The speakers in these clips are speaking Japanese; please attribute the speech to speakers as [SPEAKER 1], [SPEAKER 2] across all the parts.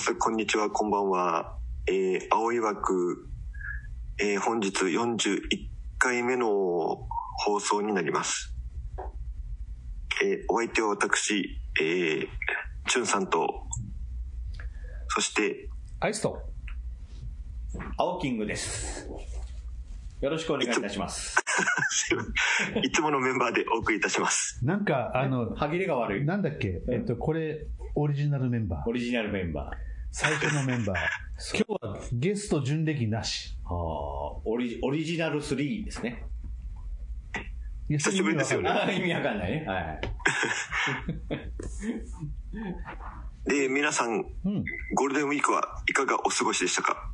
[SPEAKER 1] ます。こんにちは、こんばんは。えー、青い枠、えー、本日41回目の放送になります。えー、お相手は私、えー、チュンさんと、そして、
[SPEAKER 2] アイスと。
[SPEAKER 3] 青キングです。よろしくお願いいたします。
[SPEAKER 1] いつ ものメンバーでお送りいたします。
[SPEAKER 2] なんか、あの、
[SPEAKER 3] 歯切れが悪い。
[SPEAKER 2] なんだっけ、えっと、これ、オリジナルメンバー。
[SPEAKER 3] オリジナルメンバー。
[SPEAKER 2] 最初のメンバー。今日はゲスト準歴なし。
[SPEAKER 3] あーオリオリジナル3ですね。
[SPEAKER 2] いや
[SPEAKER 1] 久しぶりですよね
[SPEAKER 3] あー 意味わかんないね。はい。
[SPEAKER 1] で、皆さん、
[SPEAKER 2] うん。
[SPEAKER 1] ゴールデンウィークはいかがお過ごしでしたか？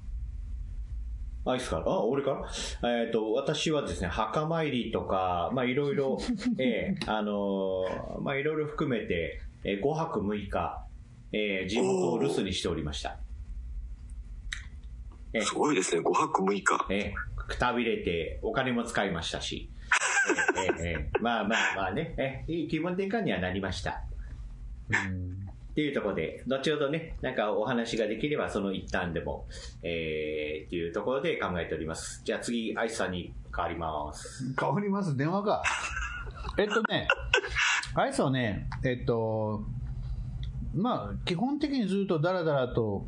[SPEAKER 3] アイスか？らあ、俺から？えっ、と、私はですね、墓参りとか、まあいろいろ、ええあのーまあいろいろ含めて、えー5泊6日、えー地元を留守にしておりました。ええ
[SPEAKER 1] すごいですね、5泊6日。
[SPEAKER 3] ええ、くたびれてお金も使いましたし、ええええええまあまあまあね、ええいい気分転換にはなりました。っていうところで、後ほどね、なんかお話ができればその一旦でも、えー、っていうところで考えております。じゃあ次、アイスさんに変わります。
[SPEAKER 2] 変わります、電話が。えっとね、アイスはね、えっと、まあ、基本的にずっとダラダラと、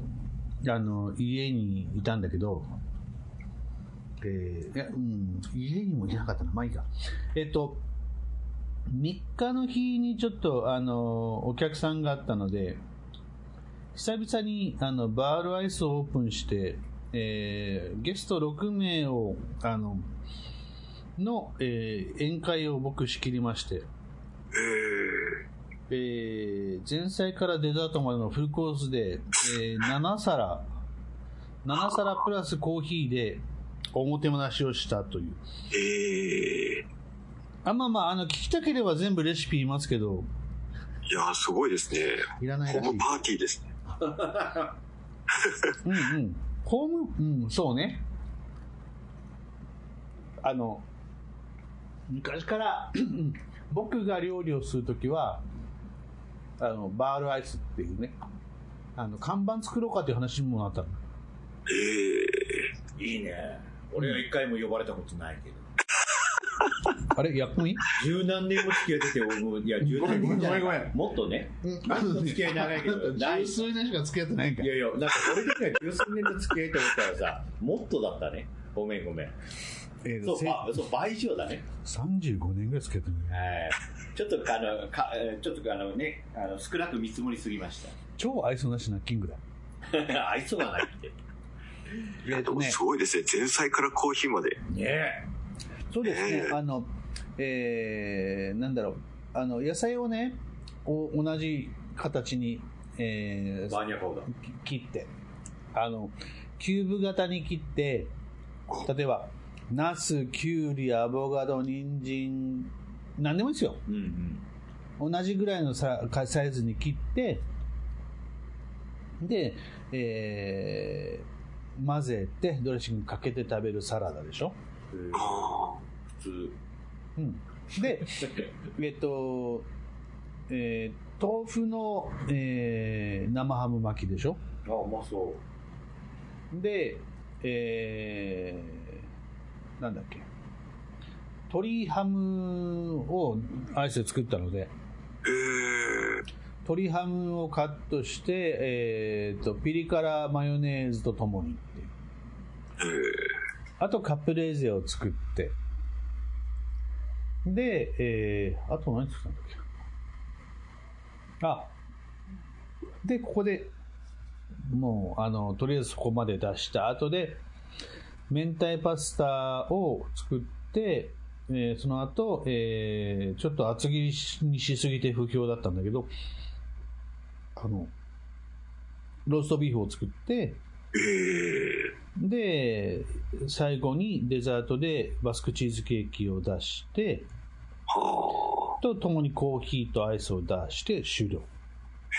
[SPEAKER 2] あの、家にいたんだけど、えーいや、うん、家にもいなかったな。まあいいか。えっと、3日の日にちょっと、あの、お客さんがあったので、久々に、あの、バールアイスをオープンして、えーゲスト6名を、あの、の、えー宴会を僕仕切りまして、
[SPEAKER 1] え
[SPEAKER 2] えー前菜からデザートまでのフルコースで、えー7皿、7皿プラスコーヒーでおもてなしをしたという。
[SPEAKER 1] ー、え
[SPEAKER 2] あまあまあ、あの、聞きたければ全部レシピ言いますけど、
[SPEAKER 1] ー、いやー、すごいですね。
[SPEAKER 2] いらないらしい
[SPEAKER 1] ホーム。パーティーですね。
[SPEAKER 2] うんうん。ホーム、うん、そうね。あの、昔から 僕が料理をするときは、あの、バールアイスっていうね、あの、看板作ろうかっていう話にもなったの。
[SPEAKER 1] えー、
[SPEAKER 3] いいね。俺は一回も呼ばれたことないけど。
[SPEAKER 2] あれ、やってもいい？
[SPEAKER 3] 十何年も付き合ってて、俺もいや、十何年じゃない
[SPEAKER 2] ごめんごめん
[SPEAKER 3] もっとね。もっと付き合い長いけど、
[SPEAKER 2] 十数年しか付き合ってないんか
[SPEAKER 3] いやいや、なんか俺的には十数年の付き合いと思ったらさ、もっとだったね。ごめんごめん。
[SPEAKER 2] えー
[SPEAKER 3] そう、ばそう倍以上だね。
[SPEAKER 2] 35年ぐらい付き合ってるね。
[SPEAKER 3] はい。ちょっとあの、かえーちょっとあのね、あの少なく見積もりすぎまし
[SPEAKER 2] 超愛想なしなキングだ。
[SPEAKER 3] た。愛想がないって。
[SPEAKER 2] えっとね
[SPEAKER 1] す、ごいですね。前菜からコーヒーまで。
[SPEAKER 3] ね
[SPEAKER 2] そうですね
[SPEAKER 1] え、ー
[SPEAKER 2] あの、えー、なんだろう、あの、野菜をね、お同じ形に、え
[SPEAKER 3] え。
[SPEAKER 2] ー
[SPEAKER 3] バーニャカウダ。
[SPEAKER 2] き切って、あの、キューブ型に切って、例えば、ナス、キュウリ、アボカド、人参、なんでもいいですよ。
[SPEAKER 3] うんうん。
[SPEAKER 2] 同じぐらいのさサイズに切って、で、えー、混ぜて、ドレッシングかけて食べるサラダでしょ。
[SPEAKER 1] あ
[SPEAKER 3] 普通。
[SPEAKER 2] うん。で、えっと、えー豆腐の、えー生ハム巻きでしょ。
[SPEAKER 3] あ、うまそう。
[SPEAKER 2] で、えー、なんだっけ？鶏ハムをアイスで作ったので、
[SPEAKER 1] ーえー、
[SPEAKER 2] 鶏ハムをカットして、えー、とピリ辛マヨネーズとともにっていう、あとカプレーゼを作って。で、えー、あと何作ったんだっけ？あでここでもうあのとりあえずそこまで出した後で明太パスタを作って、えーその後、えーちょっと厚切りにしすぎて不評だったんだけどあのローストビーフを作って
[SPEAKER 1] えー、
[SPEAKER 2] で最後にデザートでバスクチーズケーキを出して
[SPEAKER 1] は
[SPEAKER 2] とともにコーヒーとアイスを出して終了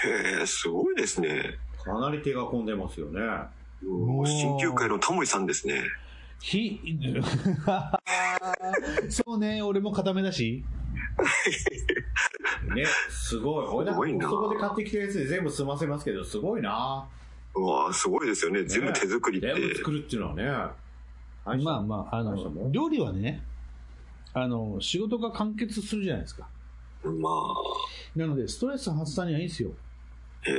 [SPEAKER 1] あ、へえ、すごいですね。
[SPEAKER 3] かなり手が込んでますよね。
[SPEAKER 1] もう新旧会のタモリさんですね。
[SPEAKER 2] ひ そうね俺も固めだし
[SPEAKER 3] ね、すごい。俺なんか
[SPEAKER 1] すごいな
[SPEAKER 3] そこで買ってきたやつで全部済ませますけど、すごいな。
[SPEAKER 1] うわあすごいですよね。全部手作りって。
[SPEAKER 3] 全部作るっていうのはね。
[SPEAKER 2] まあまあ、あの、料理はね、あの、仕事が完結するじゃないですか。
[SPEAKER 1] まあ、
[SPEAKER 2] なので、ストレス発散にはいいんですよ。
[SPEAKER 1] え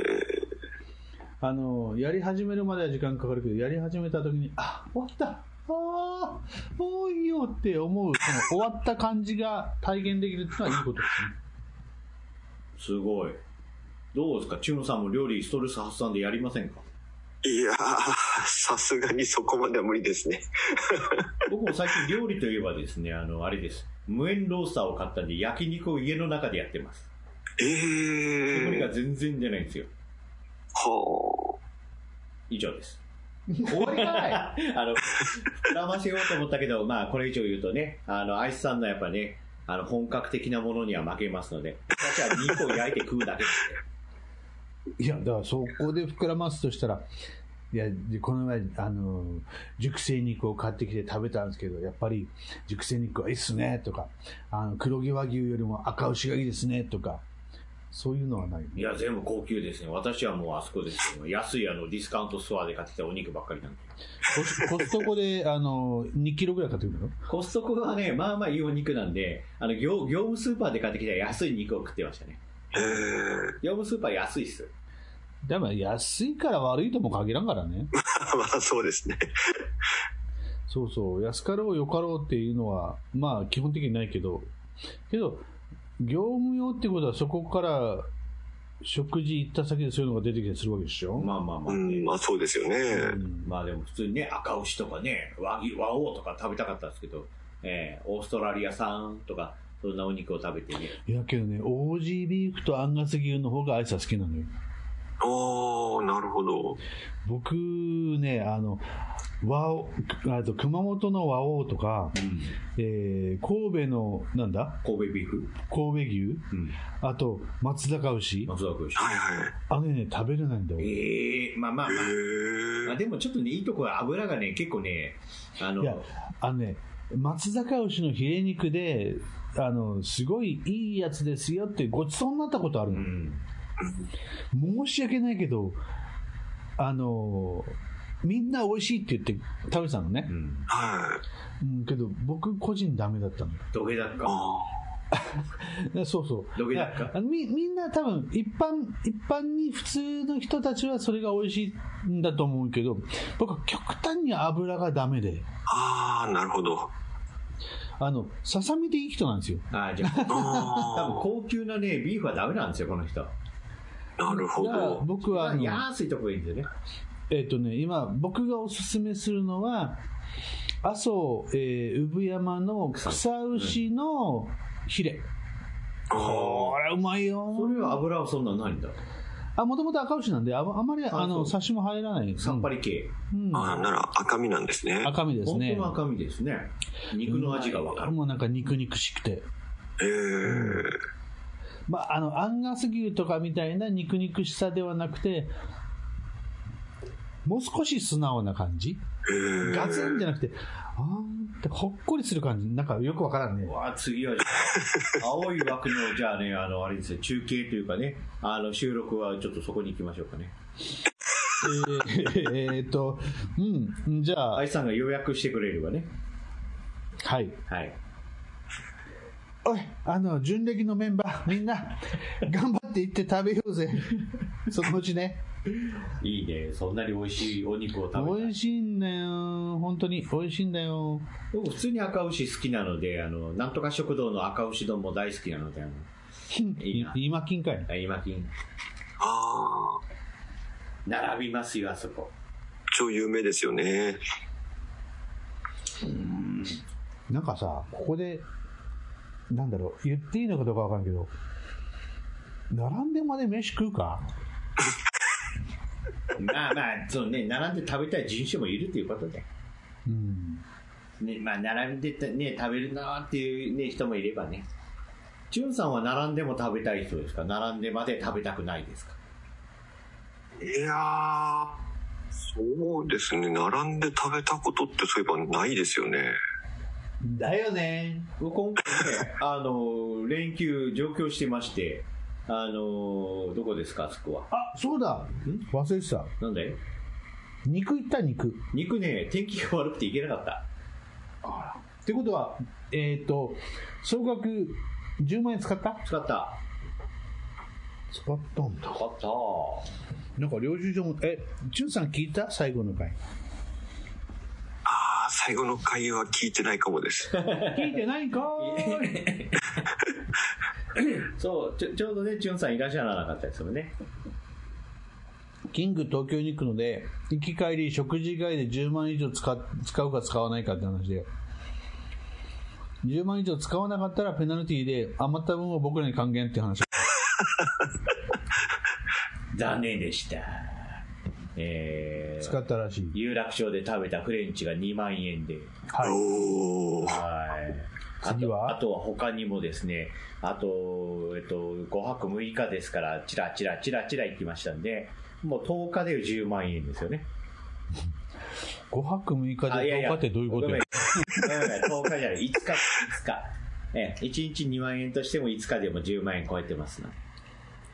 [SPEAKER 2] あの、やり始めるまでは時間かかるけど、やり始めた時に、あ、終わったああ、もういいよって思う、その終わった感じが体現できるっていうのはいいことですね。
[SPEAKER 3] すごい。どうですか？チュンさんも料理ストレス発散でやりませんか？
[SPEAKER 1] ーいやー、さすがにそこまでは無理ですね。
[SPEAKER 3] 僕も最近料理といえばですね、あの、あれです。無塩ロースターを買ったんで、焼肉を家の中でやってます。
[SPEAKER 1] え
[SPEAKER 3] 煙が
[SPEAKER 1] えー。
[SPEAKER 3] 全然出ないんですよ。
[SPEAKER 1] は
[SPEAKER 3] 以上です。終わりかい あの、膨らませようと思ったけど、まあ、これ以上言うとね、あの、アイスさんのやっぱね、あの、本格的なものには負けますので、私は肉を焼いて食うだけです
[SPEAKER 2] いや、だからそこで膨らますとしたら、いや、でこの前、あの、熟成肉を買ってきて食べたんですけど、やっぱり熟成肉はいいっすね、とか、あの、黒毛和牛よりも赤牛がいいですね、とか、そういうのはない。
[SPEAKER 3] いや、全部高級ですね。私はもうあそこですよ。安いあの、ディスカウントストアで買ってきたお肉ばっかりなんで。
[SPEAKER 2] コスコストコで、あの、2キロぐらい買ってくるの？
[SPEAKER 3] コストコはね、まあまあいいお肉なんで、あの、業業務スーパーで買ってきた安い肉を食ってましたね。
[SPEAKER 1] えー。
[SPEAKER 3] 業務スーパー安いっす。
[SPEAKER 2] でも安いから悪いとも限らんからね。
[SPEAKER 1] まあそうですね。
[SPEAKER 2] そうそう、安かろうよかろうっていうのは、まあ基本的にないけど、けど、業務用ってことはそこから食事行った先でそういうのが出てきたりするわけでしょ、
[SPEAKER 3] まあまあまあ、ね
[SPEAKER 1] うん、まあそうですよね。
[SPEAKER 2] うん
[SPEAKER 3] まあでも普通にね、赤牛とかね、和牛、和王とか食べたかったんですけど、えー、オーストラリア産とか、そんなお肉を食べてね。
[SPEAKER 2] いやけどね、オージービーフとアンガス牛の方がアイスは好きなのよ。
[SPEAKER 1] ああ、なるほど。
[SPEAKER 2] 僕ね、あの、和王、あと熊本の和王とか、えー神戸の、なんだ？
[SPEAKER 3] 神戸ビーフ
[SPEAKER 2] 神戸牛？
[SPEAKER 3] うん。
[SPEAKER 2] あと、松坂牛？
[SPEAKER 3] 松坂牛。
[SPEAKER 1] はいはい。
[SPEAKER 2] あのね、食べれないんだよ。
[SPEAKER 3] ええまあまあ
[SPEAKER 1] へ
[SPEAKER 3] まあ。まあ、
[SPEAKER 1] え。
[SPEAKER 3] でもちょっとね、いいとこは油がね、結構ね、あの
[SPEAKER 2] い、や、あのね、松坂牛のヒレ肉で、あの、すごいいいやつですよってごちそうになったことあるの。
[SPEAKER 3] うん。
[SPEAKER 2] 申し訳ないけど、あの、みんな美味しいって言って食べてたのね
[SPEAKER 3] う。ん。
[SPEAKER 1] はい。
[SPEAKER 2] うん、けど僕個人ダメだったの。
[SPEAKER 3] 土下座か。
[SPEAKER 1] あ
[SPEAKER 2] で そうそう。
[SPEAKER 3] 土下座か
[SPEAKER 2] あのみみんな多分一般、一般に普通の人たちはそれが美味しいんだと思うけど、僕は極端に油がダメで、
[SPEAKER 1] あ。ああ、なるほど。
[SPEAKER 2] あの、ささみでいい人なんですよ。
[SPEAKER 3] ああ、じゃあ、多分
[SPEAKER 1] あ
[SPEAKER 3] 高級なね、ビーフはダメなんですよ、この人。
[SPEAKER 1] あ、なるほ
[SPEAKER 2] だから
[SPEAKER 1] ど。
[SPEAKER 2] 僕はあの、
[SPEAKER 3] 安いとこがいいんですよね。
[SPEAKER 2] えっ、とね、今、僕がおすすめするのは、阿蘇、えー産山の草牛のヒレ。これうまいよ。
[SPEAKER 3] それは油はそんなんないんだ。
[SPEAKER 2] あ、もともと赤牛なんで、ああまり、あの、サシも入らない。
[SPEAKER 3] さっぱり系。
[SPEAKER 2] うん。
[SPEAKER 1] ああ、なら赤身なんですね。
[SPEAKER 2] 赤身ですね。
[SPEAKER 3] 本当の赤身ですね。肉の味がわかる。
[SPEAKER 2] もうなんか肉肉しくて。
[SPEAKER 1] ええ。
[SPEAKER 2] まあ、あの、アンガス牛とかみたいな肉肉しさではなくて、もう少し素直な感じ？
[SPEAKER 1] ええ。
[SPEAKER 2] ガツンじゃなくて、あってほっこりする感じ。なんかよくわからんね。
[SPEAKER 3] わあ、次はじゃあ、青い枠の、じゃあね、あの、あれですね、中継というかね、あの、収録はちょっとそこに行きましょうかね。
[SPEAKER 2] えーえーっと、うん、じゃあ、
[SPEAKER 3] 愛さんが予約してくれればね。
[SPEAKER 2] はい。
[SPEAKER 3] はい。
[SPEAKER 2] おい、あの、純歴のメンバー、みんな、頑張って行って食べようぜ。そのうちね。
[SPEAKER 3] いいね。そんなに美味しいお肉を食べたい
[SPEAKER 2] 美味。しいんだよ。本当に、美味しいんだよ。
[SPEAKER 3] 僕普通に赤牛好きなので、あの、なんとか食堂の赤牛丼も大好きなので、あの、いいな
[SPEAKER 2] 今金かい。
[SPEAKER 3] あ今金、
[SPEAKER 1] ああ、
[SPEAKER 3] 並びますよ、あそこ。
[SPEAKER 1] 超有名ですよね。
[SPEAKER 2] なんかさ、ここで、なんだろう、言っていいのかどうかわからんけど、並んでまで飯食うか？
[SPEAKER 3] まあまあ、そうね、並んで食べたい人種もいるということで。
[SPEAKER 2] うん。
[SPEAKER 3] ね、まあ、並んでたね、食べるなーっていうね、人もいればね。ジュンさんは並んでも食べたい人ですか？並んでまで食べたくないですか？
[SPEAKER 1] いやー、そうですね。並んで食べたことってそういえばないですよね。
[SPEAKER 2] だよね。
[SPEAKER 3] 僕今回ね、あの、連休上京してまして、あの、どこですか、あそこは？
[SPEAKER 2] あ、そうだ忘れてた。
[SPEAKER 3] なんで？
[SPEAKER 2] 肉いった肉。
[SPEAKER 3] 肉ね、天気が悪くて行けなかった。
[SPEAKER 2] ってことは、えっ、と、総額10万円使った？
[SPEAKER 3] 使った。
[SPEAKER 2] 使ったんだ。
[SPEAKER 3] 使った。
[SPEAKER 2] なんか領収書も、え、チュンさん聞いた？最後の回。
[SPEAKER 1] ああ、最後の回は聞いてないかもです。
[SPEAKER 2] 聞いてないんかーい
[SPEAKER 3] そうちょ、ちょうどね、チュンさんいらっしゃらなかったですよね。
[SPEAKER 2] キング東京に行くので、行き帰り、食事以外で10万以上使使うか使わないかって話で、10万以上使わなかったらペナルティで余った分を僕らに還元っていう話。
[SPEAKER 3] 残念でした。えー、
[SPEAKER 2] 使ったらしい。
[SPEAKER 3] 有楽町で食べたフレンチが2万円で。
[SPEAKER 2] はい。
[SPEAKER 3] はい。あと
[SPEAKER 2] 次は？
[SPEAKER 3] あとは他にもですね、あと、えっと、5泊6日ですから、チラチラチラチラ行きましたんで、もう10日で10万円ですよね。
[SPEAKER 2] 5泊6日で10日ってどういうことや？
[SPEAKER 3] ごめんごめん10日じゃない、5日、5日。ええ、1日2万円としても5日でも10万円超えてますな。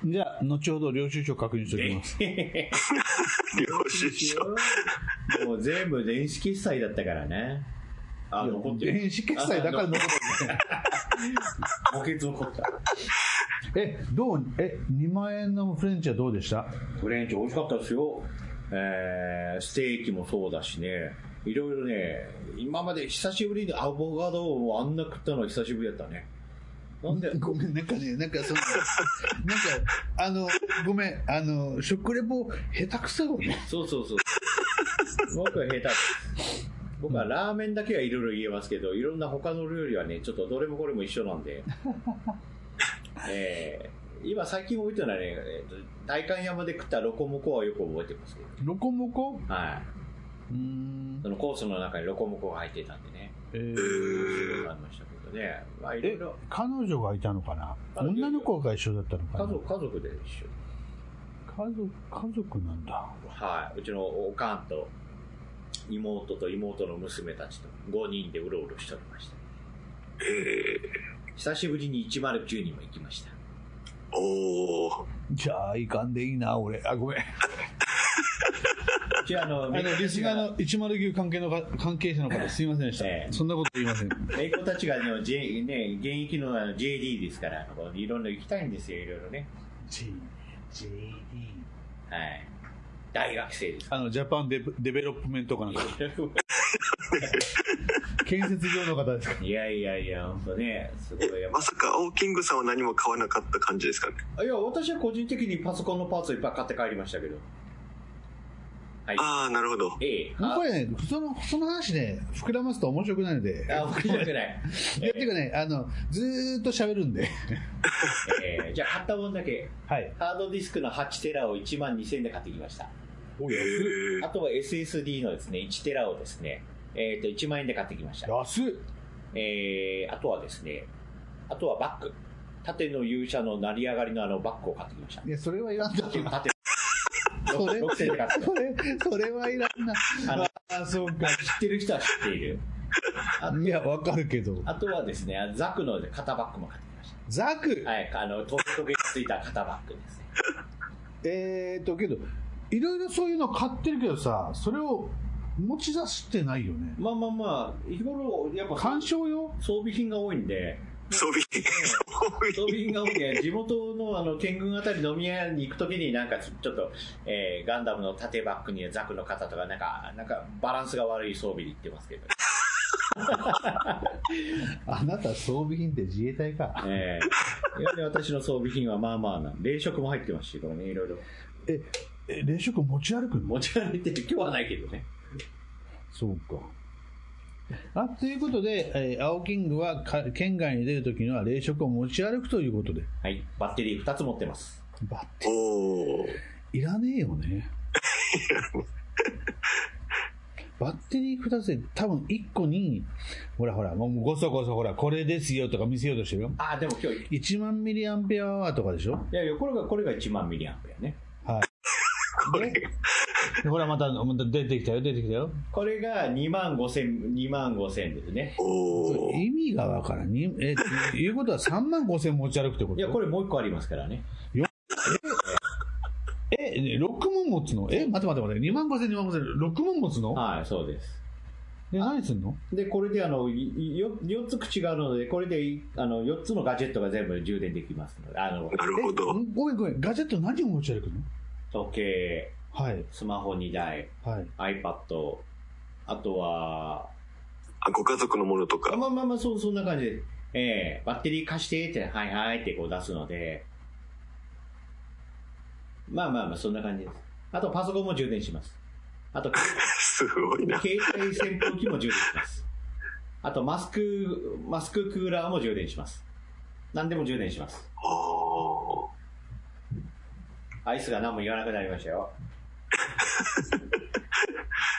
[SPEAKER 2] じゃあ、後ほど領収書確認しておきます。
[SPEAKER 1] 領収書。
[SPEAKER 3] もう全部電子決済だったからね。あ、残ってる。
[SPEAKER 2] 電子決済だから残ってるね。
[SPEAKER 3] 補欠残った。
[SPEAKER 2] え、どう、え、2万円のフレンチはどうでした？
[SPEAKER 3] フレンチ美味しかったですよ。えー、ステーキもそうだしね。いろいろね、今まで久しぶりにアボカドをあんな食ったのは久しぶりだったね。なんで、
[SPEAKER 2] ごめん、なんかね、なんかその、なんか、あの、ごめん、あの、食レポ下手くそよね。
[SPEAKER 3] そうそうそう。僕は下手。僕はラーメンだけはいろいろ言えますけど、いろんな他の料理はね、ちょっとどれもこれも一緒なんで。えー今最近覚えてるのはね、えーと代官山で食ったロコモコはよく覚えてますけど。
[SPEAKER 2] ロコモコ？
[SPEAKER 3] はい。
[SPEAKER 2] うーん
[SPEAKER 3] そ。のコースの中にロコモコが入ってたんでね。
[SPEAKER 2] え
[SPEAKER 1] え
[SPEAKER 2] ー
[SPEAKER 1] ー、
[SPEAKER 3] ありましたけどね。まあいろい
[SPEAKER 2] え
[SPEAKER 3] ろ。、
[SPEAKER 2] 彼女がいたのかな？
[SPEAKER 3] あ
[SPEAKER 2] 女の子が一緒だったのかな？
[SPEAKER 3] 家族、家族で一緒。
[SPEAKER 2] 家族、家族なんだ。
[SPEAKER 3] はい。うちのおかんと妹と妹の娘たちと5人でうろうろしておりました。
[SPEAKER 1] え
[SPEAKER 3] 久しぶりに109にも行きました。
[SPEAKER 1] ー、おー。
[SPEAKER 2] じゃあ、いかんでいいな、俺。あ、ごめん。あ
[SPEAKER 3] うちはあの、
[SPEAKER 2] の、リスナーの109関係のか関係者の方、すいませんでした。
[SPEAKER 3] ええ
[SPEAKER 2] そんなこと言いません。
[SPEAKER 3] めいっ子たちがね、J ね現役のあの JD ですから、あのいろんな行きたいんですよ、いろいろね。
[SPEAKER 2] J、JD。
[SPEAKER 3] はい。大学生です。
[SPEAKER 2] あの、ジャパンデデベロップメントかなんか、建設業の方ですか？
[SPEAKER 3] いやいやいや、本当ね、すごい
[SPEAKER 1] まさか、青キングさんは何も買わなかった感じですかね？
[SPEAKER 3] いや、私は個人的にパソコンのパーツをいっぱい買って帰りましたけど。はい。
[SPEAKER 1] ああ、なるほど。
[SPEAKER 3] ええ。
[SPEAKER 2] これね、その、その話ね、膨らますと面白くないので。
[SPEAKER 3] あ、送りたくない。
[SPEAKER 2] いや、ていうかね、あの、ずーっと喋るんで。
[SPEAKER 3] ええじゃあ買った分だけ、
[SPEAKER 2] はい。
[SPEAKER 3] ハードディスクの8テラを1万2000円で買ってきました。
[SPEAKER 2] お
[SPEAKER 1] えー
[SPEAKER 3] あとは SSD のですね、1テラをですね、えっ、と、1万円で買ってきました。
[SPEAKER 2] 安っ
[SPEAKER 3] えー、あとはですね、あとはバッグ。縦の勇者の成り上がりのあのバッグを買ってきました。
[SPEAKER 2] いや、それはいらんだろ。
[SPEAKER 3] 縦、
[SPEAKER 2] それ、
[SPEAKER 3] 6000円で買ってきまし
[SPEAKER 2] それ、それはいらんな。
[SPEAKER 3] た。あの、
[SPEAKER 2] あ、そうか。
[SPEAKER 3] 知ってる人は知っている。あ
[SPEAKER 2] いや、わかるけど。
[SPEAKER 3] あとはですね、ザクの肩バッグも買ってきまし
[SPEAKER 2] ザク？
[SPEAKER 3] た。はい、あの、トゲトゲがついた肩バッグですね。
[SPEAKER 2] えーと、けど、いろいろそういうの買ってるけどさ、それを持ち出してないよね。
[SPEAKER 3] まあまあまあ、日頃、やっぱ
[SPEAKER 2] 鑑賞用？
[SPEAKER 3] 装備品が多いんで、
[SPEAKER 1] 装備品。
[SPEAKER 3] 装備品が多いんで、地元のあの、県軍あたり飲み屋に行くときになんかちょっと、えーガンダムの縦バッグにザクの肩とか、なんか、なんかバランスが悪い装備で行ってますけど。
[SPEAKER 2] あなた装備品って自衛隊か。
[SPEAKER 3] ええいやね、私の装備品はまあまあな。冷食も入ってますし、これね、いろいろ。
[SPEAKER 2] え、え冷食持ち歩くの？
[SPEAKER 3] 持ち歩いてて、今日はないけどね。
[SPEAKER 2] そうか。あということで、えー青キングはか県外に出るときには冷食を持ち歩くということで。
[SPEAKER 3] はい。バッテリー2つ持ってます。
[SPEAKER 2] バッテ
[SPEAKER 1] おー。
[SPEAKER 2] いらねえよね。バッテリー2つで多分1個に、ほらほら、もうごそごそほら、これですよとか見せようとしてるよ。
[SPEAKER 3] ああ、でも今日、
[SPEAKER 2] 1万ミリアンペアアワーとかでしょ？
[SPEAKER 3] いやいや、これが、これが1万ミリアンペアね。
[SPEAKER 2] はい。で、でほらまた、また出てきたよ、出てきたよ。
[SPEAKER 3] これが2万5千、2万5千ですね。
[SPEAKER 2] 意味がわからん。にえ、いうことは3万5千持ち歩くってこと？
[SPEAKER 3] いや、これもう1個ありますからね。
[SPEAKER 2] え、え、6問持つの？え、待って待って待って、2万5千、2万5千、6問持つの？
[SPEAKER 3] はい、そうです。
[SPEAKER 2] で、何すんの？
[SPEAKER 3] で、これであの、いよ4つ口があるので、これでいあの4つのガジェットが全部充電できますので、あの、
[SPEAKER 1] なるほど。
[SPEAKER 2] えごめんごめん、ガジェット何を持ち歩くの？
[SPEAKER 3] 時計、
[SPEAKER 2] はい、
[SPEAKER 3] スマホ2台、
[SPEAKER 2] はい。
[SPEAKER 3] iPad、あとは、
[SPEAKER 1] あご家族のものと
[SPEAKER 3] あ
[SPEAKER 1] か。
[SPEAKER 3] まあまあまあ、そう、そんな感じで、ええバッテリー貸してって、はいはいってこう出すので、まあまあまあ、そんな感じです。あと、パソコンも充電します。あと、
[SPEAKER 1] すごいな。
[SPEAKER 3] 携帯扇風機も充電します。あと、マスク、マスククーラーも充電します。何でも充電します。
[SPEAKER 1] あー
[SPEAKER 3] アイスが何も言わなくなりましたよ。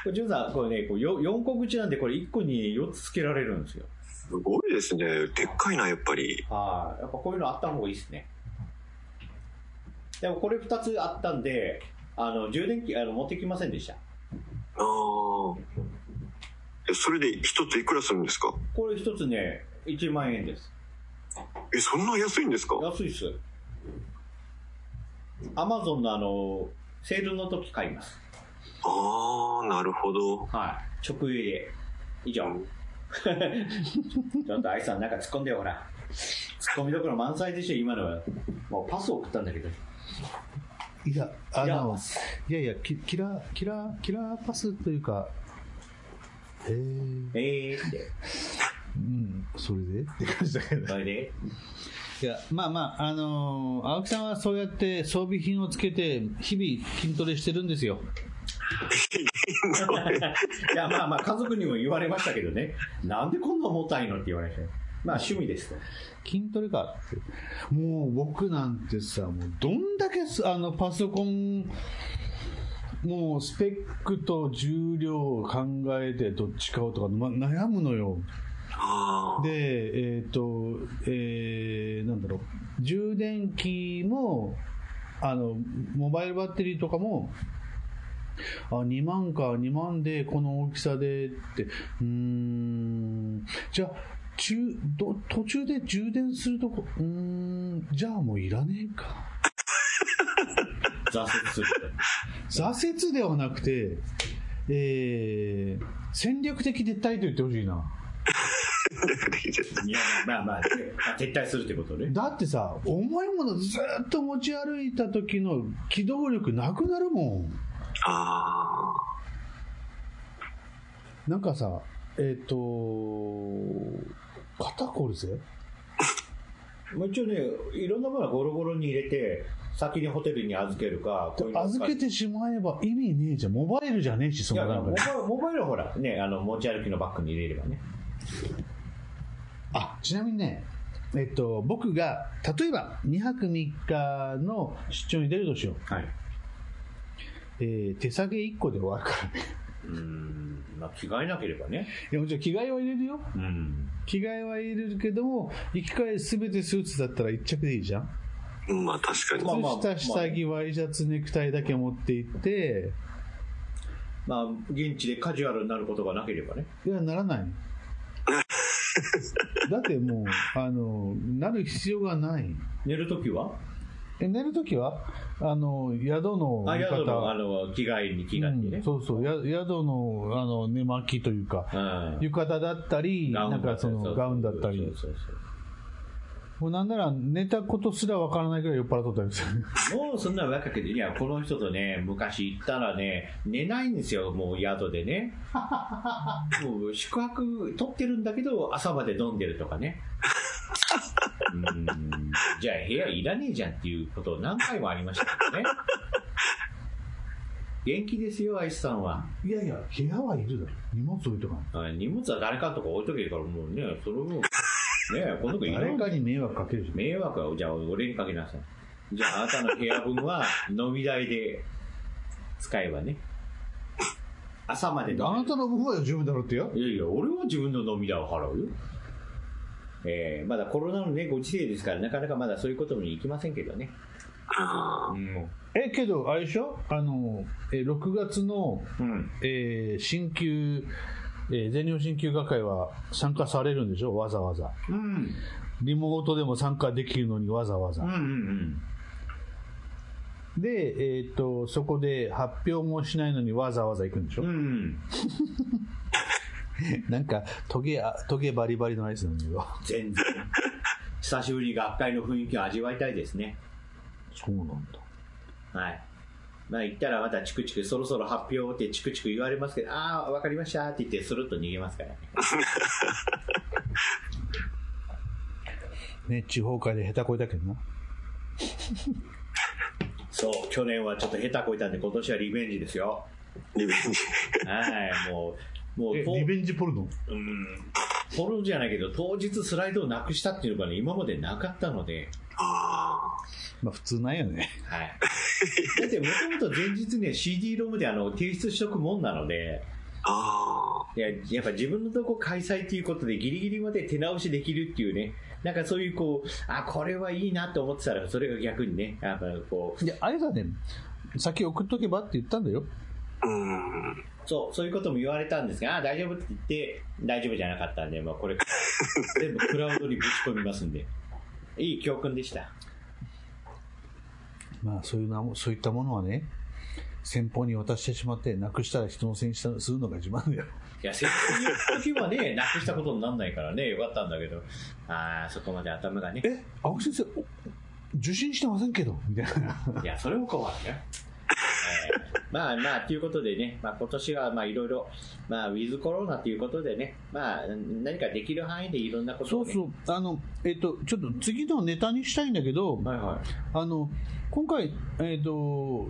[SPEAKER 3] これ、ジュンさん、これね、こうよ4個口なんで、これ1個に4つつけられるんですよ。
[SPEAKER 1] すごいですね。でっかいな、やっぱり。
[SPEAKER 3] はい。やっぱこういうのあった方がいいですね。でもこれ2つあったんで、あの、充電器、あの、持ってきませんでした。
[SPEAKER 1] ああ。えそれで一ついくらするんですか？
[SPEAKER 3] これ1つね、1万円です。
[SPEAKER 1] え、そんな安いんですか？
[SPEAKER 3] 安いっす。アマゾンのあの、セールの時買います。
[SPEAKER 1] ああ、なるほど。
[SPEAKER 3] はい。直営で。以上。ちょっと愛さんなんか突っ込んでよ、ほら。突っ込みどころ満載でしょ、今のは。もうパスを送ったんだけど。
[SPEAKER 2] いや、あ
[SPEAKER 3] いや
[SPEAKER 2] の、いやいや、キキラー、キラー、キラーパスというか、へえ、
[SPEAKER 3] えーって。
[SPEAKER 2] うん、それで？って感じだけど。
[SPEAKER 3] それで？
[SPEAKER 2] いや、まあまあ、あのー青木さんはそうやって装備品をつけて、日々筋トレしてるんですよ。
[SPEAKER 3] いや、まあまあ、家族にも言われましたけどね。なんでこんな重たいのって言われて。まあ、趣味ですと。
[SPEAKER 2] 筋トレかって。もう僕なんてさ、もうどんだけすあのパソコン、もうスペックと重量を考えてどっち買おうとか、ま、悩むのよ。で、えっ、と、えー、なんだろう、充電器も、あの、モバイルバッテリーとかも、あ、2万か、2万で、この大きさでって、うーん、じゃあ、中、ど、途中で充電するとこ、うーん、じゃあもういらねえか。
[SPEAKER 3] 挫折する。
[SPEAKER 2] 挫折ではなくて、えー、戦略的撤退と言ってほしいな。
[SPEAKER 3] いや、まあまあ、でまあ撤退するってことね。
[SPEAKER 2] だってさ、重いものずっと持ち歩いた時の機動力なくなるもん。
[SPEAKER 1] あ
[SPEAKER 2] なんかさ、えっ、と、肩こるぜ。
[SPEAKER 3] まあ一応ね、いろんなものはゴロゴロに入れて、先にホテルに預けるか、こういうの
[SPEAKER 2] 預けてしまえば意味ねえじゃん。モバイルじゃねえし、そ
[SPEAKER 3] いや、
[SPEAKER 2] のなんか
[SPEAKER 3] モバイルモバイルはほら、ね、あの、持ち歩きのバッグに入れればね。
[SPEAKER 2] あ、ちなみにね、えっと、僕が、例えば2泊3日の出張に出るとしよう。
[SPEAKER 3] はい。
[SPEAKER 2] えー手提げ1個で終わるからね。
[SPEAKER 3] うーん、まあ、着替えなければね。
[SPEAKER 2] いや、もちろん着替えは入れるよ。
[SPEAKER 3] うん。
[SPEAKER 2] 着替えは入れるけども、行き換えすべてスーツだったら1着でいいじゃん。
[SPEAKER 1] まあ確かに。
[SPEAKER 3] まあまあ
[SPEAKER 2] 靴下、下着、ワイシャツ、ネクタイだけ持って行って、
[SPEAKER 3] まあ、現地でカジュアルになることがなければね。
[SPEAKER 2] いや、ならない。だってもう、あの、なる必要がない。
[SPEAKER 3] 寝るときは？
[SPEAKER 2] え寝るときは、あの、宿の
[SPEAKER 3] あ、
[SPEAKER 2] 浴
[SPEAKER 3] 宿の、あ
[SPEAKER 2] 衣。
[SPEAKER 3] の、着替えに着替えてね
[SPEAKER 2] うん。そうそう、や宿の、あの、寝巻きというか、
[SPEAKER 3] うん。
[SPEAKER 2] 浴衣だったり、なんかそのガウンだったり
[SPEAKER 3] そう、そうそう
[SPEAKER 2] もうなんなら寝たことすらわからないくらい酔っ払っとったんですよ。
[SPEAKER 3] もうそんな若くて、いや、この人とね、昔行ったらね、寝ないんですよ、もう宿でね。もう宿泊取ってるんだけど、朝まで飲んでるとかね。うんじゃあ部屋いらねえじゃんっていうことを何回もありましたけどね。元気ですよ、アイスさんは。
[SPEAKER 2] いやいや、部屋はいるだろ。荷物置いとか
[SPEAKER 3] あ荷物は誰かとか置いとけるから、もうね、その分ねこの子
[SPEAKER 2] 誰
[SPEAKER 3] ん
[SPEAKER 2] かに迷惑かけるじゃん。
[SPEAKER 3] 迷惑は、じゃあ俺にかけなさい。じゃああなたの部屋分は 飲み代で使えばね。朝まで飲める
[SPEAKER 2] あなたの分は十分だろうってよ。
[SPEAKER 3] いやいや、俺は自分の飲み代を払うよ。えー、まだコロナのね、ご時世ですから、なかなかまだそういうことに行きませんけどね。
[SPEAKER 1] あ
[SPEAKER 3] うん。
[SPEAKER 2] え、けど、あれでしょ？あの、え、6月の、
[SPEAKER 3] うん。
[SPEAKER 2] えー新旧、えー全日本新旧学会は参加されるんでしょ？わざわざ。
[SPEAKER 3] うん。
[SPEAKER 2] リモートでも参加できるのにわざわざ。
[SPEAKER 3] うんうんうん。
[SPEAKER 2] で、えっ、と、そこで発表もしないのにわざわざ行くんでしょ、
[SPEAKER 3] うん。
[SPEAKER 2] なんか、トゲ、あトゲバリバリのアイスなんだけど。
[SPEAKER 3] 全然。久しぶりに学会の雰囲気を味わいたいですね。
[SPEAKER 2] そうなんだ。
[SPEAKER 3] はい。まあ言ったらまたチクチクそろそろ発表ってチクチク言われますけど、ああ、わかりましたって言ってスルッと逃げますからね。
[SPEAKER 2] ね、地方会で下手こいたけどな。
[SPEAKER 3] そう、去年はちょっと下手こいたんで今年はリベンジですよ。
[SPEAKER 1] リベンジ。
[SPEAKER 3] はい、もう、もう、
[SPEAKER 2] リベンジポルノ？
[SPEAKER 3] うん、ポロじゃないけど、当日スライドをなくしたっていうのがね、今までなかったので、
[SPEAKER 1] あ
[SPEAKER 2] まあ普通ないよね。
[SPEAKER 3] はい。だってもともと前日ね、CD ロムであの提出しとくもんなので、
[SPEAKER 1] あ。ああ。
[SPEAKER 3] いや、やっぱ自分のとこ開催っていうことでギリギリまで手直しできるっていうね、なんかそういうこう、あ、これはいいなと思ってたら、それが逆にね、やっぱこう、
[SPEAKER 2] いや、あれだね、先送っとけばって言ったんだよ。
[SPEAKER 1] うん。
[SPEAKER 3] そう、そういうことも言われたんですが、あ、大丈夫って言って、大丈夫じゃなかったんで、まあこれ、全部クラウドにぶち込みますんで、いい教訓でした。
[SPEAKER 2] まあそういうなも、そういったものはね、先方に渡してしまって、なくしたら人のせいにしたするのが自慢だよ。
[SPEAKER 3] いや、先方に言った時はね、なくしたことにならないからね、よかったんだけど、ああ、そこまで頭がね。
[SPEAKER 2] え、青木先生、お受信してませんけど、みたいな。
[SPEAKER 3] いや、それも困るね。えーまあまあ、ということでね、まあ今年はまあいろいろ、まあウィズコロナということでね、まあ何かできる範囲でいろんなことを、ね。
[SPEAKER 2] そうそう、あの、えっと、ちょっと次のネタにしたいんだけど、
[SPEAKER 3] はいはい。
[SPEAKER 2] あの、今回、えっと、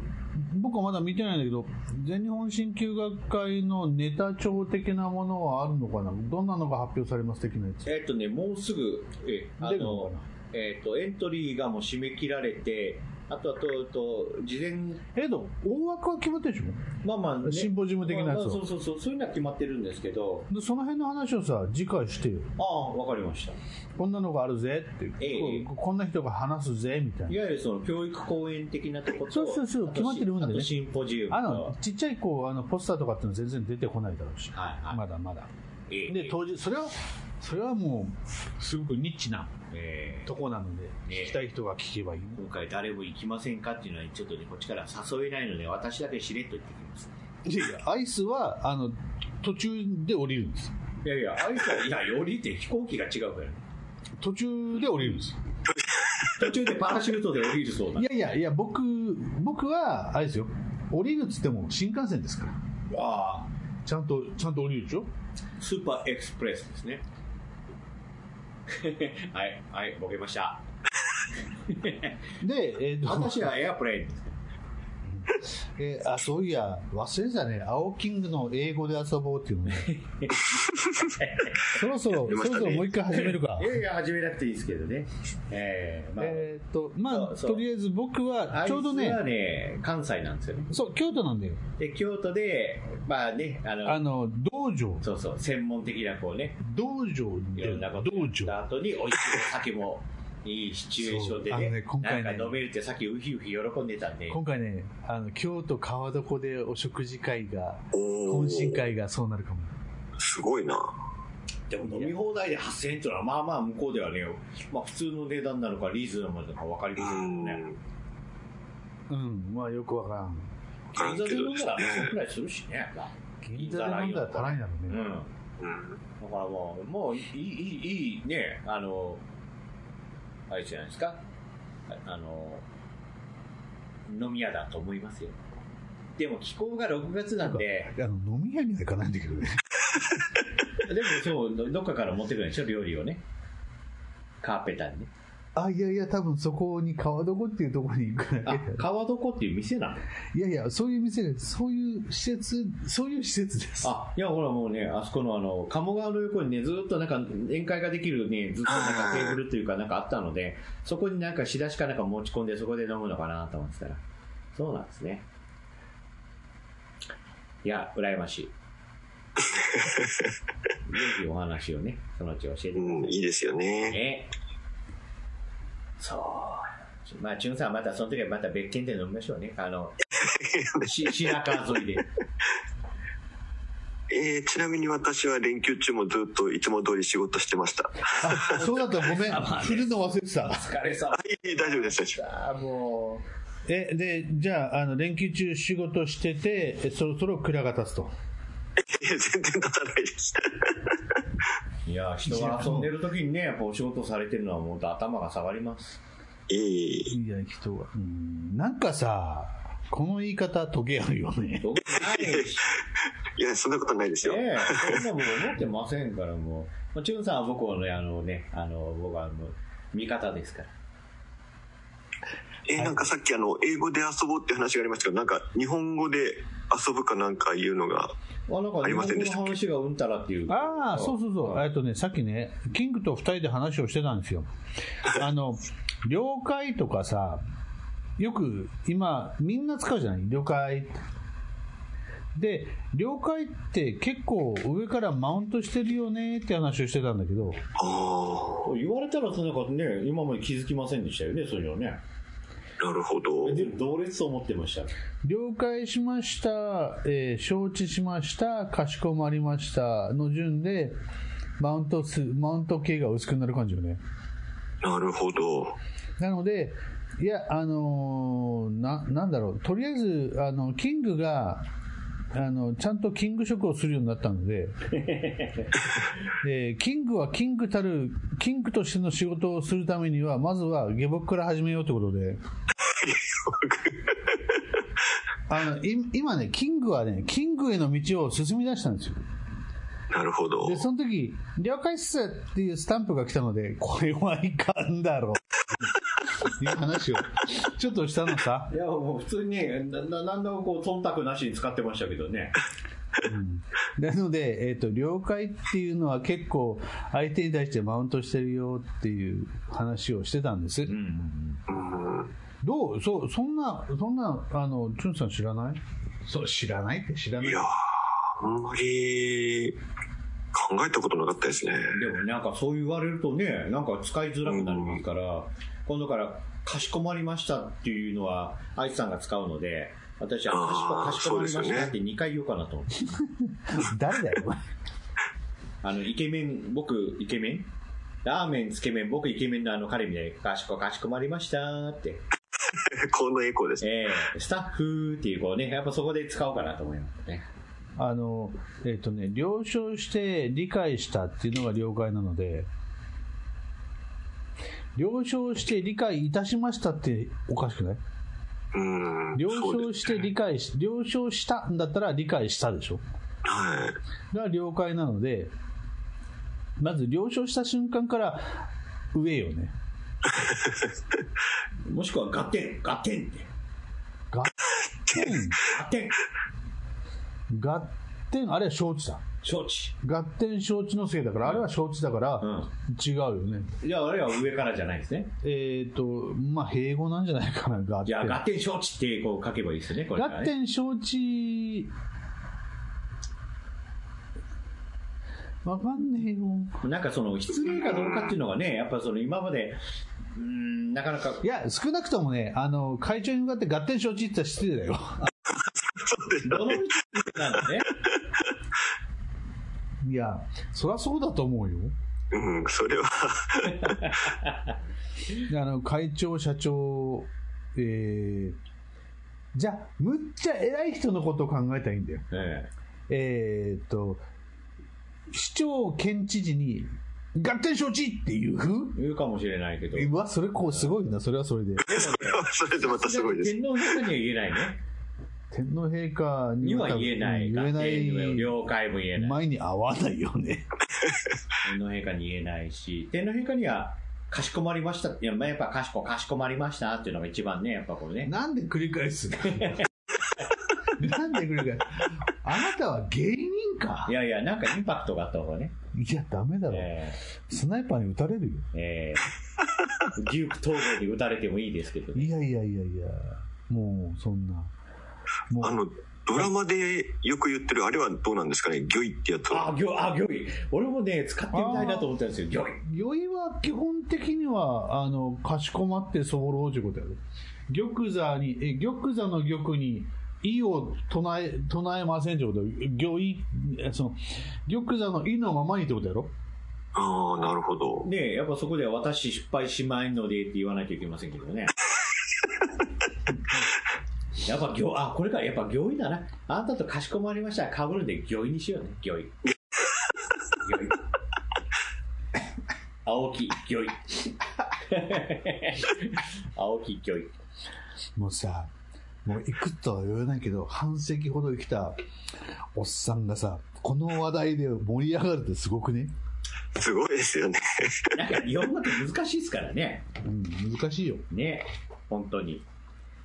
[SPEAKER 2] 僕はまだ見てないんだけど、全日本鍼灸学会のネタ帳的なものはあるのかな？どんなのが発表されます的なやつ？
[SPEAKER 3] えっ、とね、もうすぐ、えあのえっ、と、エントリーがもう締め切られて、あとはと、と、事前、
[SPEAKER 2] えっと、大枠は決まってるでしょ？
[SPEAKER 3] まあまあ、ね、
[SPEAKER 2] シンポジウム的なやつは
[SPEAKER 3] まあまあそうそうそう、そういうのは決まってるんですけど、
[SPEAKER 2] でその辺の話をさ、次回してよ。
[SPEAKER 3] ああ、わかりました。
[SPEAKER 2] こんなのがあるぜって、
[SPEAKER 3] ええ
[SPEAKER 2] ここんな人が話すぜみたいな。
[SPEAKER 3] いわゆるその教育講演的なところと、
[SPEAKER 2] そうそうそう決まってるんでね
[SPEAKER 3] シンポジウムと。
[SPEAKER 2] あの、ちっちゃいこう、あの、ポスターとかっていうのは全然出てこないだろうし。
[SPEAKER 3] はいはい
[SPEAKER 2] まだまだ。
[SPEAKER 3] ええ
[SPEAKER 2] で、当時、それは、それはもう、すごくニッチな
[SPEAKER 3] ええ
[SPEAKER 2] とこなので、
[SPEAKER 3] ええ
[SPEAKER 2] 聞きたい人が聞けばいい。
[SPEAKER 3] 今回誰も行きませんかっていうのはちょっとねこっちから誘えないので私だけしれっと言ってきます
[SPEAKER 2] いやいや、アイスは、あの、途中で降りるんです。
[SPEAKER 3] いやいやあいつはいやよりって飛行機が違うから
[SPEAKER 2] 途中で降りるんです。
[SPEAKER 3] 途中でパラシュートで降りるそうない
[SPEAKER 2] やいやいや、僕、僕は、あれですよ。降りるっつっても新幹線ですから。
[SPEAKER 3] ああ
[SPEAKER 2] ちゃんと、ちゃんと降りるでしょ
[SPEAKER 3] スーパーエクスプレスですね。はいはいボケました。
[SPEAKER 2] で、えっ、と、
[SPEAKER 3] 私はエアプレインです
[SPEAKER 2] えーあ、そういや、忘れてたね。青キングの英語で遊ぼうっていうのね。そろそろ、
[SPEAKER 1] ね
[SPEAKER 2] そろそろもう一回始めるか
[SPEAKER 3] い。やいや始めなくていいですけどねええまあ、
[SPEAKER 2] えーっと、まあ、とりあえず僕は、ちょうどね
[SPEAKER 3] ね関西なんですよね
[SPEAKER 2] そう、京都なんだよ。
[SPEAKER 3] で京都でまあねあの
[SPEAKER 2] あの、道場。
[SPEAKER 3] そうそう専門的なこうね
[SPEAKER 2] 道場
[SPEAKER 3] い
[SPEAKER 2] で
[SPEAKER 3] ろんなこと後に美味しいお酒もいいシチュエーションでね
[SPEAKER 2] ね今回ね
[SPEAKER 3] なんか飲めるってさっきウヒウヒ喜んでたんで
[SPEAKER 2] 今回ね、あの、京都川床でお食事会が、
[SPEAKER 1] お
[SPEAKER 2] 懇親会がそうなるかも。
[SPEAKER 1] すごいな。
[SPEAKER 3] でも飲み放題で8000円っていうのはまあまあ向こうではね、まあ、普通の値段なのかリーズナブルなのか分かり
[SPEAKER 1] う
[SPEAKER 3] ませんけど
[SPEAKER 1] ん。
[SPEAKER 3] ね
[SPEAKER 2] うん、まあよくわからん。
[SPEAKER 3] 銀座で飲んだらそのくらいするしね
[SPEAKER 2] 銀座で飲んだら足らんやろね。
[SPEAKER 3] うんだ
[SPEAKER 1] うん。
[SPEAKER 3] からもうもういいいいいいねあのあれじゃないですか。ああの飲み屋だと思いますよ。でも気候が6月なんで。
[SPEAKER 2] あの飲み屋には行かないんだけどね。
[SPEAKER 3] でもそうどどっかから持ってくるんでしょ料理をね。カーペターにね
[SPEAKER 2] あ、いやいや、多分そこに川床っていうところに行くだ
[SPEAKER 3] あ
[SPEAKER 2] けで。
[SPEAKER 3] 川床っていう店なの
[SPEAKER 2] いやいや、そういう店で、そういう施設、そういう施設です。
[SPEAKER 3] あ、いや、ほらもうね、あそこのあの、鴨川の横にね、ずっとなんか宴会ができるね、ずっとなんかテーブルというかなんかあったので、そこになんか仕出しかなんか持ち込んでそこで飲むのかなと思ってたら、そうなんですね。いや、羨ましい。ぜひお話をね、そのうち教えてください。
[SPEAKER 1] うん、いいですよね。
[SPEAKER 3] ね。そう。まあ、チュンさんまたその時はまた別件で飲みましょうね。あの、し白川沿いで。
[SPEAKER 1] えー、ちなみに私は連休中もずっといつも通り仕事してました。は
[SPEAKER 2] あ、そうだった、ごめん。
[SPEAKER 3] あまあね
[SPEAKER 2] 振るの忘れてた。
[SPEAKER 3] お疲れ様
[SPEAKER 1] い、大丈夫です、大丈
[SPEAKER 3] ああもう
[SPEAKER 2] え、で、じゃあ、あの、連休中仕事してて、えそろそろ蔵が立つと。
[SPEAKER 1] いや、全然立たないです。
[SPEAKER 3] いや、人が遊んでる時にね、やっぱお仕事されてるのはもう頭が下がります。
[SPEAKER 1] いえいえ。
[SPEAKER 2] いや、人が。うん。なんかさ、この言い方、トゲあるよね。
[SPEAKER 3] い
[SPEAKER 1] や、そんなことないですよ。
[SPEAKER 3] ええそんなもん思ってませんから、もう。まあ、チュンさんは僕のね、あのね、あの、僕はあの、味方ですから。
[SPEAKER 1] えーなんかさっきあの、英語で遊ぼうって話がありましたけど、なんか日本語で遊ぶかなんかいうのが、
[SPEAKER 3] あ、なんか日
[SPEAKER 1] ありません
[SPEAKER 3] 本語の
[SPEAKER 1] でしたっけ？
[SPEAKER 3] 話がうんたらっていう。
[SPEAKER 2] ああ、そうそうそう。えっとね、さっきね、キングと二人で話をしてたんですよ。あの、了解とかさ、よく今、みんな使うじゃない？了解。で、了解って結構上からマウントしてるよねって話をしてたんだけど、
[SPEAKER 1] あ
[SPEAKER 3] 言われたら、そのなんかね、今まで気づきませんでしたよね、そういうのね。
[SPEAKER 1] あ、なるほど。
[SPEAKER 3] で、同列と思ってました？
[SPEAKER 2] 了解しました、えー承知しました、かしこまりましたの順で、マウントす、マウント系が薄くなる感じよね。
[SPEAKER 1] なるほど。
[SPEAKER 2] なので、いや、あのーな、なんだろう、とりあえず、あの、キングが、あの、ちゃんとキング職をするようになったので、えーキングはキングたる、キングとしての仕事をするためには、まずは下僕から始めようということで、あの、い今ね、キングはね、キングへの道を進み出したんですよ。
[SPEAKER 1] なるほど。
[SPEAKER 2] で、その時、了解っすっていうスタンプが来たので、これはいかんだろう。いう話を、ちょっとしたのさ。
[SPEAKER 3] いや、もう普通にね、なななんでもこう、忖度なしに使ってましたけどね。
[SPEAKER 2] なので、えっ、と、了解っていうのは結構、相手に対してマウントしてるよっていう話をしてたんです。
[SPEAKER 3] うんうん
[SPEAKER 1] うん。
[SPEAKER 2] どう？そう、そんな、そんな、あの、チュンさん知らない？そう、知らないって知らない
[SPEAKER 1] いやー、あんまり考えたことなかったですね。
[SPEAKER 3] でもなんかそう言われるとね、なんか使いづらくなるから、今度から、かしこまりましたっていうのは、愛さんが使うので、私はかしこかしこまりましたって2回言おうかなと思って。
[SPEAKER 2] 誰だよ、お前
[SPEAKER 3] あの、イケメン、僕、イケメン？ラーメン、つけ麺、僕、イケメンのあの彼みたいに、かしこ、かしこまりましたって。
[SPEAKER 1] このエコーです。
[SPEAKER 3] えー、スタッフっていう、こうね、やっぱそこで使おうかなと思いますね。
[SPEAKER 2] あの、えっ、とね、了承して理解したっていうのが了解なので、了承して理解いたしましたっておかしくない？
[SPEAKER 1] うん。
[SPEAKER 2] 了承して理解し、了承したんだったら理解したでしょ？
[SPEAKER 1] はい。
[SPEAKER 2] が了解なので、まず了承した瞬間から上よね。
[SPEAKER 3] もしくは、合点、合点って。
[SPEAKER 2] 合点、
[SPEAKER 3] 合点、
[SPEAKER 2] 合点、あれは承知だ。
[SPEAKER 3] 承知。
[SPEAKER 2] 合点承知のせいだから、あれは承知だから
[SPEAKER 3] うん。
[SPEAKER 2] 違うよね。
[SPEAKER 3] いや、あれは上からじゃないですね。
[SPEAKER 2] えっ、と、まあ、併合なんじゃないかな、合
[SPEAKER 3] いや、
[SPEAKER 2] 点。
[SPEAKER 3] 合点承知ってこう書けばいいですよね、これね。
[SPEAKER 2] 合点承知、わかんねえよ。
[SPEAKER 3] なんかその、失礼かどうかっていうのがね、やっぱその今まで、うーん、なかなか、
[SPEAKER 2] いや、少なくともね、あの、会長に向かって合点承知って言ったら失礼だよ。
[SPEAKER 3] どの道なんだね。
[SPEAKER 2] いや、そりゃそうだと思うよ。
[SPEAKER 1] うん、それは、
[SPEAKER 2] であの、会長、社長、えー、じゃあ、むっちゃ偉い人のことを考えたらいいんだよ。
[SPEAKER 3] え
[SPEAKER 2] えーっと、市長、県知事に、合点承知っていう
[SPEAKER 3] え言うかもしれないけど。
[SPEAKER 2] うわ、それこう、すごいな、それはそれで。
[SPEAKER 1] それでまたすごいです。
[SPEAKER 3] 天皇陛下には言えないね。
[SPEAKER 2] 天皇陛下に
[SPEAKER 3] には言えない。
[SPEAKER 2] 言えない。
[SPEAKER 3] 了解も言えない。
[SPEAKER 2] 前に合わないよね。
[SPEAKER 3] 天皇陛下に言えないし、天皇陛下には、かしこまりました。いや、まあやっぱかしこ、かしこまりましたっていうのが一番ね、やっぱこうね。
[SPEAKER 2] なんで繰り返す なんで繰り返す？あなたは芸人か？
[SPEAKER 3] いやいや、なんかインパクトがあった方がね。
[SPEAKER 2] いや、ダメだろ。
[SPEAKER 3] え
[SPEAKER 2] スナイパーに撃たれるよ。
[SPEAKER 3] ー、えー、デューク統合に打たれてもいいですけどね。
[SPEAKER 2] いやいやいやいや、もう、そんな。
[SPEAKER 1] あの、ドラマでよく言ってる、あれはどうなんですかね、魚イってやつは。
[SPEAKER 3] あ、魚、あ、魚い。俺もね、使ってみたいなと思ったんですよ、魚い。
[SPEAKER 2] は基本的には、あの、かしこまって候ということやる。玉座に、え、玉座の玉に、意を唱え、唱えませんってこと？魚意、えその、玉座の意のままにってことやろ？
[SPEAKER 1] ああ、なるほど。
[SPEAKER 3] ね私失敗しまいのでって言わないといけませんけどね。やっぱ行、あ、これからやっぱ行為だな。あんたとかしこまりましたら被るんで行為にしようね。行為。行為。青木行為。青木行為。
[SPEAKER 2] もうさ、もういくつとは言わないけど、半世紀ほど生きたおっさんがさ、この話題で盛り上がるってすごくね？
[SPEAKER 1] すごいですよね。
[SPEAKER 3] なんか日本語って難しいですからね。
[SPEAKER 2] うん、難しいよ。
[SPEAKER 3] ね。本当に。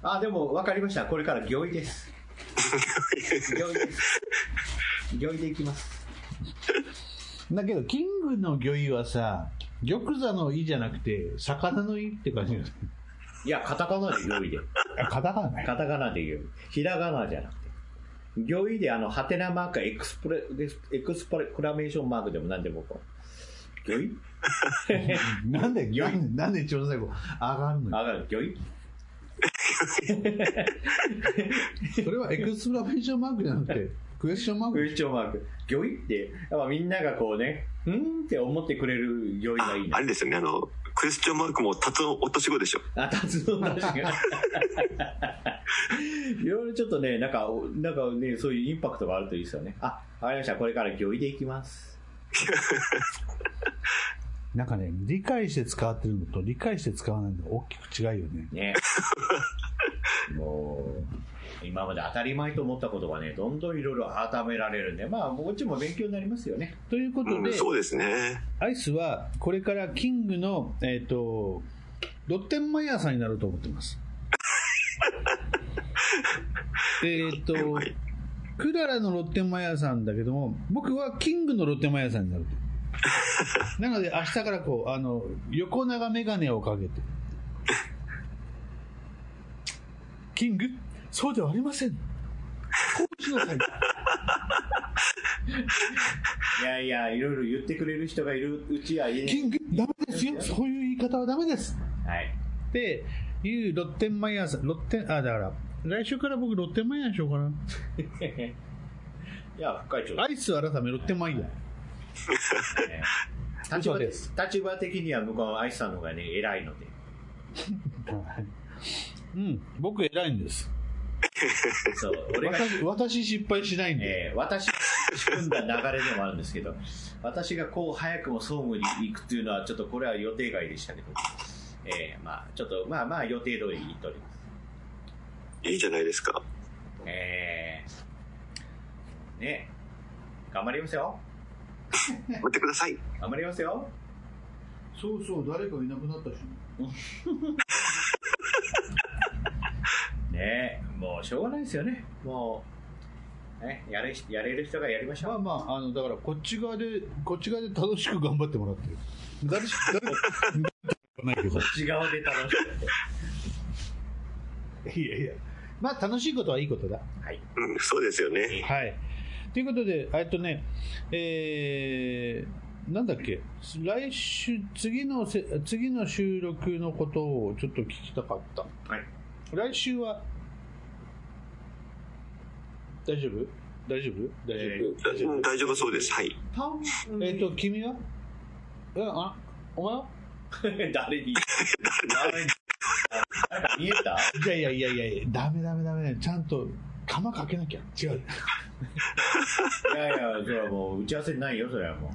[SPEAKER 3] あ、でも分かりました。これから行為です。行為です。行為でいきます。
[SPEAKER 2] だけど、キングの魚意はさ、玉座の意じゃなくて、魚の意って感じ。
[SPEAKER 3] いや、カタカナで行為で。
[SPEAKER 2] あ、カタカナね。
[SPEAKER 3] カタカナで言う。ひらがなじゃなくて。行為であの、ハテナマーク、エクスプレ、エクスプレクラメーションマークでも何でもこう。行為
[SPEAKER 2] なんで、
[SPEAKER 3] 魚意
[SPEAKER 2] なんで、なんで一番最後、上がるのよ。
[SPEAKER 3] あがる、行為
[SPEAKER 2] それはエクスプラメーションマークじゃなくて、クエスチョンマーク
[SPEAKER 3] クエスチョンマーク。行為って、やっぱみんながこうね、うーんって思ってくれる行為がいいな
[SPEAKER 1] あれ。ですよね、あの、クエスチョンマークも辰の落とし子でしょ。
[SPEAKER 3] あ、達の出しが。いろいろちょっとね、なんか、なんかね、そういうインパクトがあるといいですよね。あ、わかりました。これから行為でいきます。
[SPEAKER 2] なんかね、理解して使ってるのと理解して使わないの大きく違うよね。
[SPEAKER 3] ね。もう、今まで当たり前と思ったことがね、どんどんいろいろ改められるんで、まあ、こっちも勉強になりますよね。
[SPEAKER 2] ということで、
[SPEAKER 1] うん、そうですね。
[SPEAKER 2] アイスはこれからキングの、えっ、と、ロッテンマイヤーさんになると思ってます。えっと、
[SPEAKER 1] はい
[SPEAKER 2] クララのロッテンマイヤーさんだけども、僕はキングのロッテンマイヤーさんになると。なので明日からこう、あの、横長メガネをかけて。キング？そうではありません。こうしなさい。
[SPEAKER 3] いやいや、いろいろ言ってくれる人がいるうちはいい
[SPEAKER 2] キングダメですよ。そういう言い方はダメです。
[SPEAKER 3] はい。
[SPEAKER 2] っていうロッテンマイヤーさん、ロッテン、あ、だから、来週から僕ロッテンマイヤーにしようかな。
[SPEAKER 3] いや、副会長。
[SPEAKER 2] アイス改めロッテンマイヤー。
[SPEAKER 3] ね 立場
[SPEAKER 2] 嘘です
[SPEAKER 3] 立場的には向こうのアイスさんの方がね、偉いので。
[SPEAKER 2] うん、僕偉いんです。
[SPEAKER 3] そう、俺が、
[SPEAKER 2] 私私失敗しないんで。
[SPEAKER 3] えー私が仕組んだ流れでもあるんですけど、私がこう早くも総務に行くっていうのは、ちょっとこれは予定外でしたけど、えーまあ、ちょっと、まあまあ予定通りに行っております。
[SPEAKER 1] いいじゃないですか。
[SPEAKER 3] えー、ね、頑張りますよ。
[SPEAKER 1] 待ってください。
[SPEAKER 3] 頑張りますよ。
[SPEAKER 2] そうそう、誰かいなくなったし。
[SPEAKER 3] ね もうしょうがないですよね。もう、ね、やれやれる人がやりましょう。
[SPEAKER 2] まあまあ、あの、だからこっち側で、こっち側で楽しく頑張ってもらってる。誰し、誰、ないけど。
[SPEAKER 3] 内側で楽しく。
[SPEAKER 2] いやいや。まあ楽しいことはいいことだ。
[SPEAKER 3] はい。
[SPEAKER 1] うん、そうですよね。
[SPEAKER 2] はい。ということで、えっとね、えー、なんだっけ、来週、次のせ、次の収録のことをちょっと聞きたかった。
[SPEAKER 3] はい。
[SPEAKER 2] 来週は、大丈夫？大丈夫？大丈夫、
[SPEAKER 3] え
[SPEAKER 1] うん大丈夫そうです。はい。
[SPEAKER 2] えっ、と、君は？え、あ、お前は？
[SPEAKER 3] 誰に？誰？に？見えた
[SPEAKER 2] いやいやいやいやいや、ダメダメダメ。ちゃんと、釜かけなきゃ。違う。
[SPEAKER 3] いやいや、それはもう打ち合わせないよ、それはも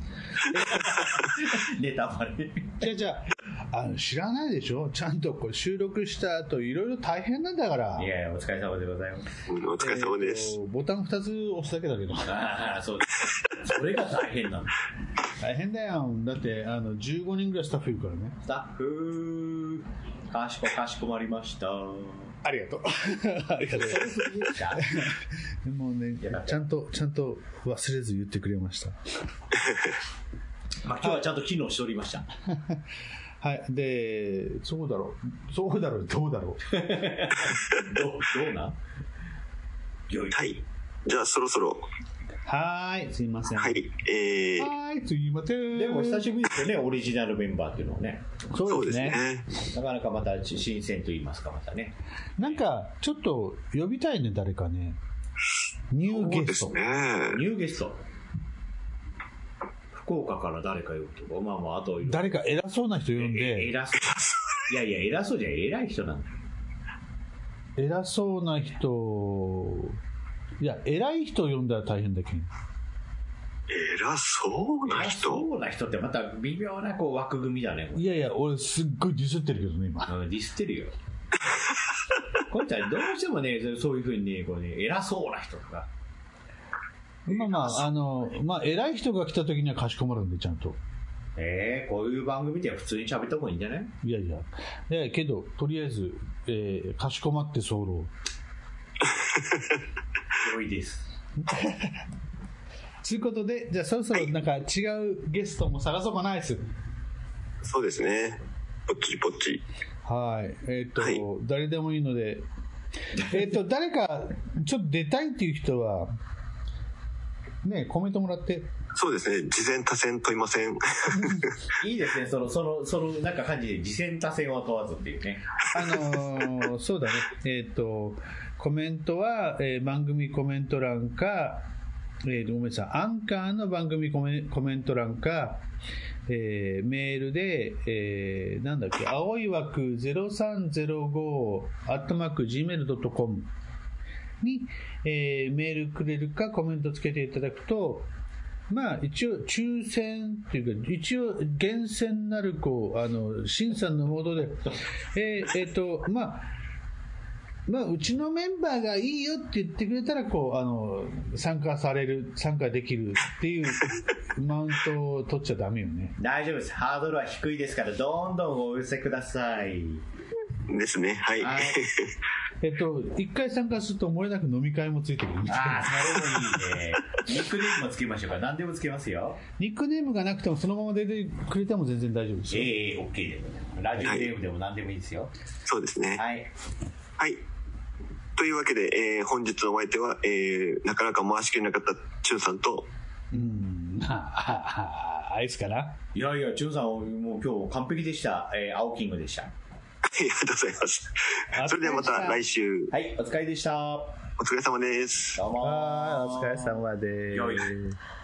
[SPEAKER 3] う。ネタバレ。
[SPEAKER 2] じゃあじゃあ、あの、知らないでしょ？ちゃんとこう収録した後、いろいろ大変なんだから。
[SPEAKER 3] いやいや、お疲れ様でございます。
[SPEAKER 1] うん、お疲れ様です。
[SPEAKER 2] えーとボタン2つ押すだけだけど。
[SPEAKER 3] ああ、そうです。それが大変なんだ。
[SPEAKER 2] 大変だよ。だって、あの、15人ぐらいスタッフいるからね。
[SPEAKER 3] スタッフ、かしこかしこまりました。
[SPEAKER 2] ありがとう。ありがとう。でもねちゃんと、ちゃんと忘れず言ってくれました。
[SPEAKER 3] まあ、今日はちゃんと機能しておりました。
[SPEAKER 2] はい。で、そうだろう。そうだろう。どうだろう。
[SPEAKER 3] どう、どうなん？よい
[SPEAKER 1] はい。じゃあ、そろそろ。
[SPEAKER 2] はーい。すいません。
[SPEAKER 1] はい。えー、
[SPEAKER 2] はーい。すいません。
[SPEAKER 3] でも久しぶりですよね、オリジナルメンバーっていうのはね。
[SPEAKER 2] そうですね。
[SPEAKER 1] ね。
[SPEAKER 3] なかなかまた新鮮と言いますか、またね。
[SPEAKER 2] なんか、ちょっと呼びたいね、誰かね。ニューゲスト。
[SPEAKER 1] ね。
[SPEAKER 3] ニューゲスト。福岡から誰か呼ぶとか、まあまあ、あと、
[SPEAKER 2] 誰か偉そうな人呼ん
[SPEAKER 3] え
[SPEAKER 2] で、
[SPEAKER 3] 偉そう。いやいや、偉そうじゃ偉い人なんだよ。
[SPEAKER 2] 偉そうな人、いや、偉い人を呼んだら大変だけど。
[SPEAKER 1] 偉そうな
[SPEAKER 3] 偉
[SPEAKER 1] 人
[SPEAKER 3] そうな人ってまた微妙なこう枠組みだね。
[SPEAKER 2] いやいや、俺すっごいディスってるけどね、今。
[SPEAKER 3] うん、ディスってるよ。こんちゃんどうしてもね、そういうふうにね、こうね、偉そうな人とか。
[SPEAKER 2] まあまあ、あの、まあ、偉い人が来た時にはかしこまるんで、ちゃんと。
[SPEAKER 3] えー、こういう番組では普通に喋った方がいいんじゃない？
[SPEAKER 2] いやいや。いやけど、とりあえず、えーかしこまって候。
[SPEAKER 3] 良いです。
[SPEAKER 2] ということで、じゃあそろそろなんか違うゲストも探そうかなです。
[SPEAKER 1] そうですね。ぽっちりぽっち。
[SPEAKER 2] はい。えっ、と、
[SPEAKER 1] はい
[SPEAKER 2] 誰でもいいので、えっ、と、誰かちょっと出たいっていう人は、ね、コメントもらって、
[SPEAKER 1] そうですね。事前多戦問いません。
[SPEAKER 3] いいですね、その、その、その、なんか感じで、次戦多戦を問わずっていうね。
[SPEAKER 2] あのーそうだね、えっ、と、コメントは、えー番組コメント欄か、えーごめんなさい、アンカーの番組コメコメント欄か、えーメールで、えーなんだっけ、青い枠0305、アットマーク Gmail.com に、えーメールくれるかコメントつけていただくと、まあ一応抽選っていうか、一応厳選なるこう、あの、審査のもとで、えーえーと、まあ、まあ、うちのメンバーがいいよって言ってくれたら、こう、あの、参加される、参加できるっていうマウントを取っちゃダメよね。
[SPEAKER 3] 大丈夫です。ハードルは低いですから、どんどんお寄せください。
[SPEAKER 1] ですね。はい。
[SPEAKER 3] はい
[SPEAKER 2] えっと、一回参加すると漏れなく飲み会もついてくるみたい
[SPEAKER 3] ああ、
[SPEAKER 2] な。
[SPEAKER 3] それもいいね。ニックネームもつけましょうか。何でもつけますよ。
[SPEAKER 2] ニックネームがなくてもそのまま出てくれても全然大丈夫ですよ。
[SPEAKER 3] ええ OK です。ラジオネームでも何でもいいですよ。
[SPEAKER 1] そうですね。
[SPEAKER 3] はい。
[SPEAKER 1] はい。というわけで、えー本日のお相手は、えーなかなか回しきれなかったチュンさんと、
[SPEAKER 2] うん、まあ、あアイスかない
[SPEAKER 3] やいや、チュンさん、もう今日完璧でした。えー、青キングでした。
[SPEAKER 1] ありがとうございます
[SPEAKER 2] あ。
[SPEAKER 1] それではまた来週、
[SPEAKER 3] はい、お疲れでした。
[SPEAKER 1] お疲れ様です。
[SPEAKER 3] どうも
[SPEAKER 2] お疲れ様です。